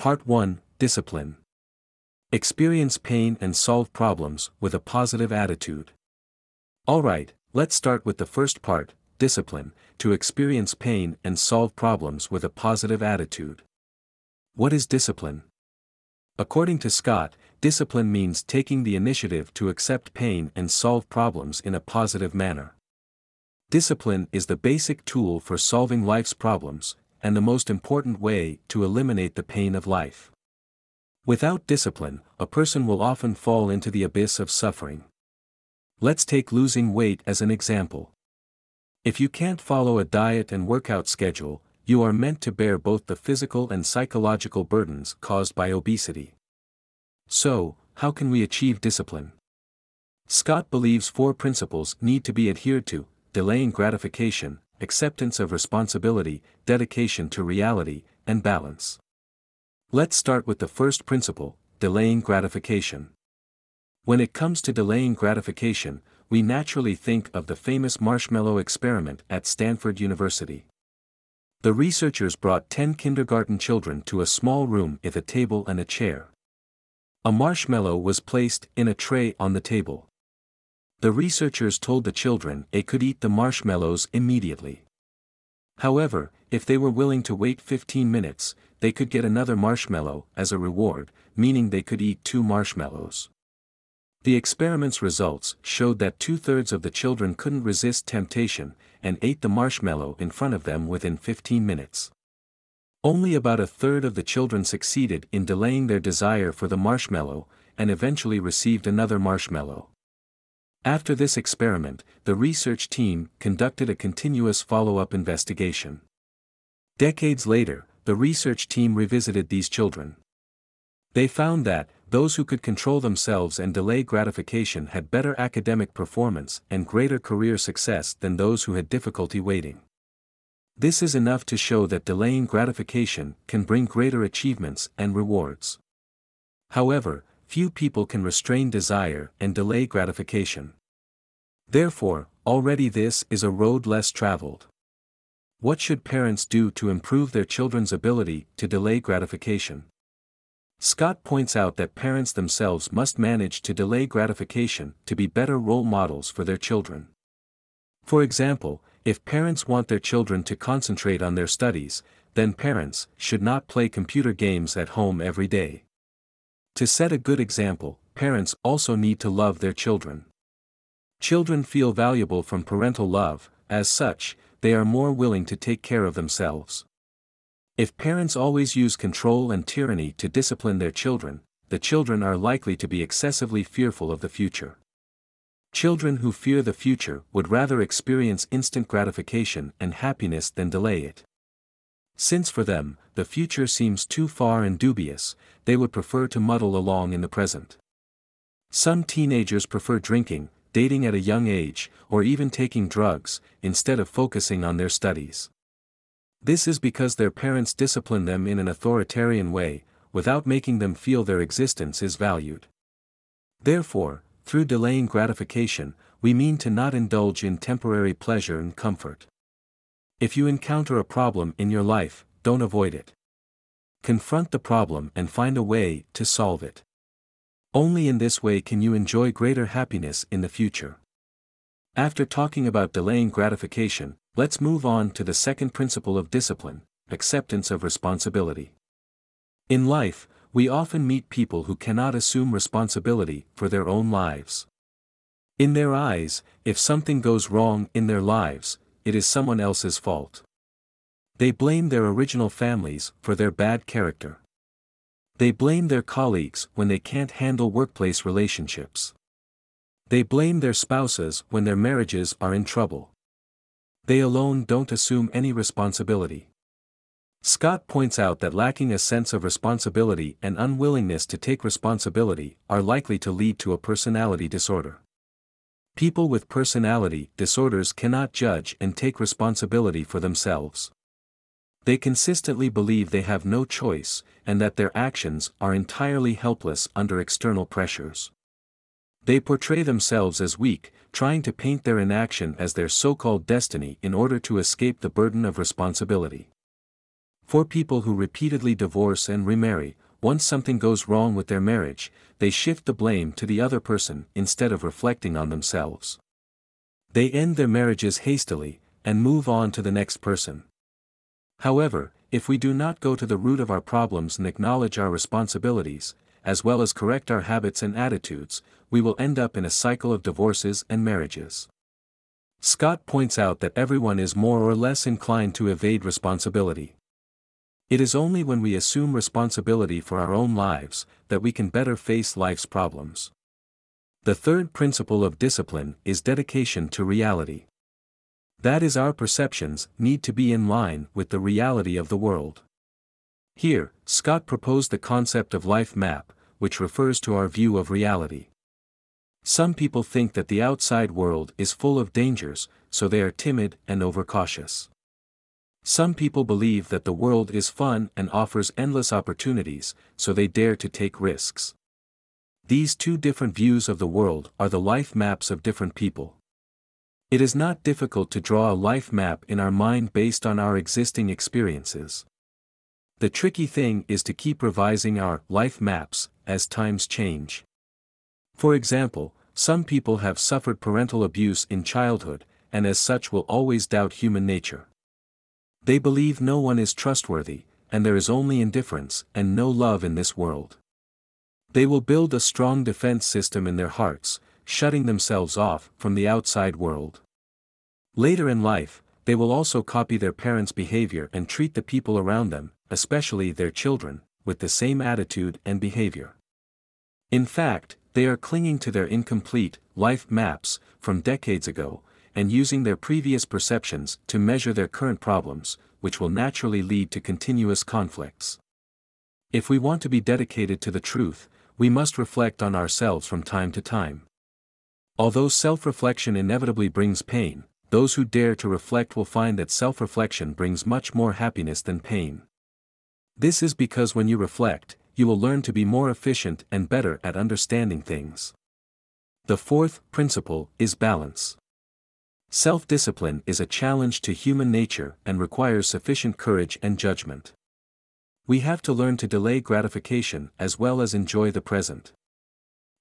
Part 1 Discipline. Experience pain and solve problems with a positive attitude. Alright, let's start with the first part discipline, to experience pain and solve problems with a positive attitude. What is discipline? According to Scott, discipline means taking the initiative to accept pain and solve problems in a positive manner. Discipline is the basic tool for solving life's problems, and the most important way to eliminate the pain of life. Without discipline, a person will often fall into the abyss of suffering. Let's take losing weight as an example. If you can't follow a diet and workout schedule, you are meant to bear both the physical and psychological burdens caused by obesity. So, how can we achieve discipline? Scott believes four principles need to be adhered to delaying gratification, acceptance of responsibility, dedication to reality, and balance. Let's start with the first principle delaying gratification. When it comes to delaying gratification, we naturally think of the famous marshmallow experiment at Stanford University. The researchers brought 10 kindergarten children to a small room with a table and a chair. A marshmallow was placed in a tray on the table. The researchers told the children they could eat the marshmallows immediately. However, if they were willing to wait 15 minutes, they could get another marshmallow as a reward, meaning they could eat two marshmallows. The experiment's results showed that two thirds of the children couldn't resist temptation and ate the marshmallow in front of them within 15 minutes. Only about a third of the children succeeded in delaying their desire for the marshmallow, and eventually received another marshmallow. After this experiment, the research team conducted a continuous follow-up investigation. Decades later, the research team revisited these children. They found that, those who could control themselves and delay gratification had better academic performance and greater career success than those who had difficulty waiting. This is enough to show that delaying gratification can bring greater achievements and rewards. However, few people can restrain desire and delay gratification. Therefore, already this is a road less traveled. What should parents do to improve their children's ability to delay gratification? Scott points out that parents themselves must manage to delay gratification to be better role models for their children. For example, if parents want their children to concentrate on their studies, then parents should not play computer games at home every day. To set a good example, parents also need to love their children. Children feel valuable from parental love, as such, they are more willing to take care of themselves. If parents always use control and tyranny to discipline their children, the children are likely to be excessively fearful of the future. Children who fear the future would rather experience instant gratification and happiness than delay it. Since for them, the future seems too far and dubious, they would prefer to muddle along in the present. Some teenagers prefer drinking, dating at a young age, or even taking drugs, instead of focusing on their studies. This is because their parents discipline them in an authoritarian way, without making them feel their existence is valued. Therefore, through delaying gratification, we mean to not indulge in temporary pleasure and comfort. If you encounter a problem in your life, don't avoid it. Confront the problem and find a way to solve it. Only in this way can you enjoy greater happiness in the future. After talking about delaying gratification, let's move on to the second principle of discipline acceptance of responsibility. In life, we often meet people who cannot assume responsibility for their own lives. In their eyes, if something goes wrong in their lives, it is someone else's fault. They blame their original families for their bad character. They blame their colleagues when they can't handle workplace relationships. They blame their spouses when their marriages are in trouble. They alone don't assume any responsibility. Scott points out that lacking a sense of responsibility and unwillingness to take responsibility are likely to lead to a personality disorder. People with personality disorders cannot judge and take responsibility for themselves. They consistently believe they have no choice, and that their actions are entirely helpless under external pressures. They portray themselves as weak, trying to paint their inaction as their so-called destiny in order to escape the burden of responsibility. For people who repeatedly divorce and remarry, once something goes wrong with their marriage, they shift the blame to the other person instead of reflecting on themselves. They end their marriages hastily, and move on to the next person. However, if we do not go to the root of our problems and acknowledge our responsibilities, as well as correct our habits and attitudes, we will end up in a cycle of divorces and marriages. Scott points out that everyone is more or less inclined to evade responsibility. It is only when we assume responsibility for our own lives that we can better face life's problems. The third principle of discipline is dedication to reality. That is our perceptions need to be in line with the reality of the world. Here, Scott proposed the concept of life map, which refers to our view of reality. Some people think that the outside world is full of dangers, so they are timid and overcautious. Some people believe that the world is fun and offers endless opportunities, so they dare to take risks. These two different views of the world are the life maps of different people. It is not difficult to draw a life map in our mind based on our existing experiences. The tricky thing is to keep revising our life maps as times change. For example, some people have suffered parental abuse in childhood, and as such will always doubt human nature. They believe no one is trustworthy, and there is only indifference and no love in this world. They will build a strong defense system in their hearts, shutting themselves off from the outside world. Later in life, they will also copy their parents' behavior and treat the people around them, especially their children, with the same attitude and behavior. In fact, they are clinging to their incomplete life maps from decades ago, and using their previous perceptions to measure their current problems, which will naturally lead to continuous conflicts. If we want to be dedicated to the truth, we must reflect on ourselves from time to time. Although self-reflection inevitably brings pain, those who dare to reflect will find that self-reflection brings much more happiness than pain. This is because when you reflect, you will learn to be more efficient and better at understanding things. The fourth principle is balance. Self-discipline is a challenge to human nature and requires sufficient courage and judgment. We have to learn to delay gratification as well as enjoy the present.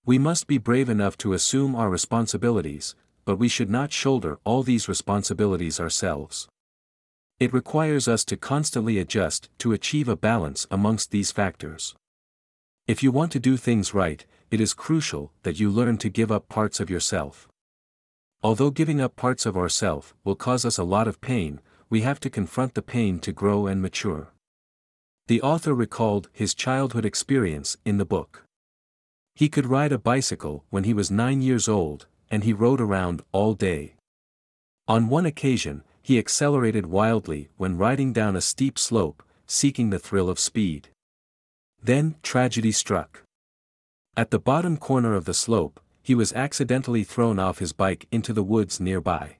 We must be brave enough to assume our responsibilities, but we should not shoulder all these responsibilities ourselves. It requires us to constantly adjust to achieve a balance amongst these factors. If you want to do things right, it is crucial that you learn to give up parts of yourself. Although giving up parts of ourself will cause us a lot of pain, we have to confront the pain to grow and mature. The author recalled his childhood experience in the book. He could ride a bicycle when he was nine years old, and he rode around all day. On one occasion, he accelerated wildly when riding down a steep slope, seeking the thrill of speed. Then, tragedy struck. At the bottom corner of the slope, he was accidentally thrown off his bike into the woods nearby.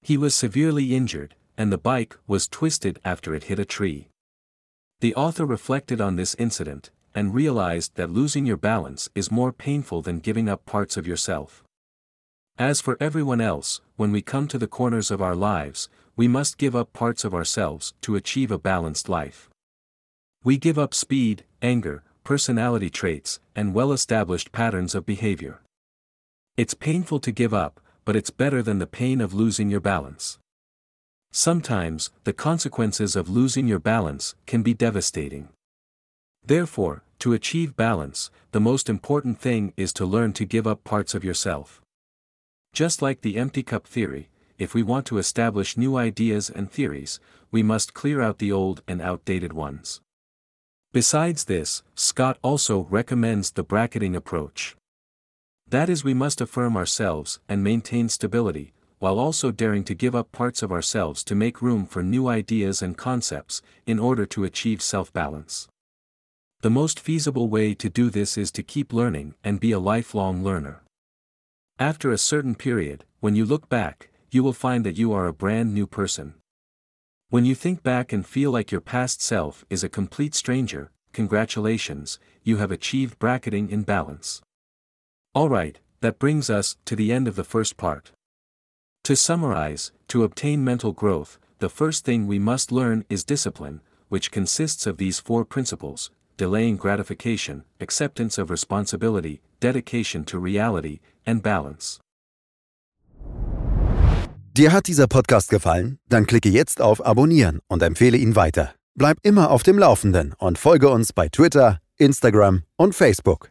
He was severely injured, and the bike was twisted after it hit a tree. The author reflected on this incident, and realized that losing your balance is more painful than giving up parts of yourself. As for everyone else, when we come to the corners of our lives, we must give up parts of ourselves to achieve a balanced life. We give up speed, anger, personality traits, and well-established patterns of behavior. It's painful to give up, but it's better than the pain of losing your balance. Sometimes, the consequences of losing your balance can be devastating. Therefore, to achieve balance, the most important thing is to learn to give up parts of yourself. Just like the empty cup theory, if we want to establish new ideas and theories, we must clear out the old and outdated ones. Besides this, Scott also recommends the bracketing approach. That is we must affirm ourselves and maintain stability, while also daring to give up parts of ourselves to make room for new ideas and concepts, in order to achieve self-balance. The most feasible way to do this is to keep learning and be a lifelong learner. After a certain period, when you look back, you will find that you are a brand new person. When you think back and feel like your past self is a complete stranger, congratulations, you have achieved bracketing in balance. Alright, that brings us to the end of the first part. To summarize, to obtain mental growth, the first thing we must learn is discipline, which consists of these four principles delaying gratification, acceptance of responsibility, dedication to reality, and balance. Dir hat dieser Podcast gefallen? Dann klicke jetzt auf Abonnieren und empfehle ihn weiter. Bleib immer auf dem Laufenden und folge uns bei Twitter, Instagram und Facebook.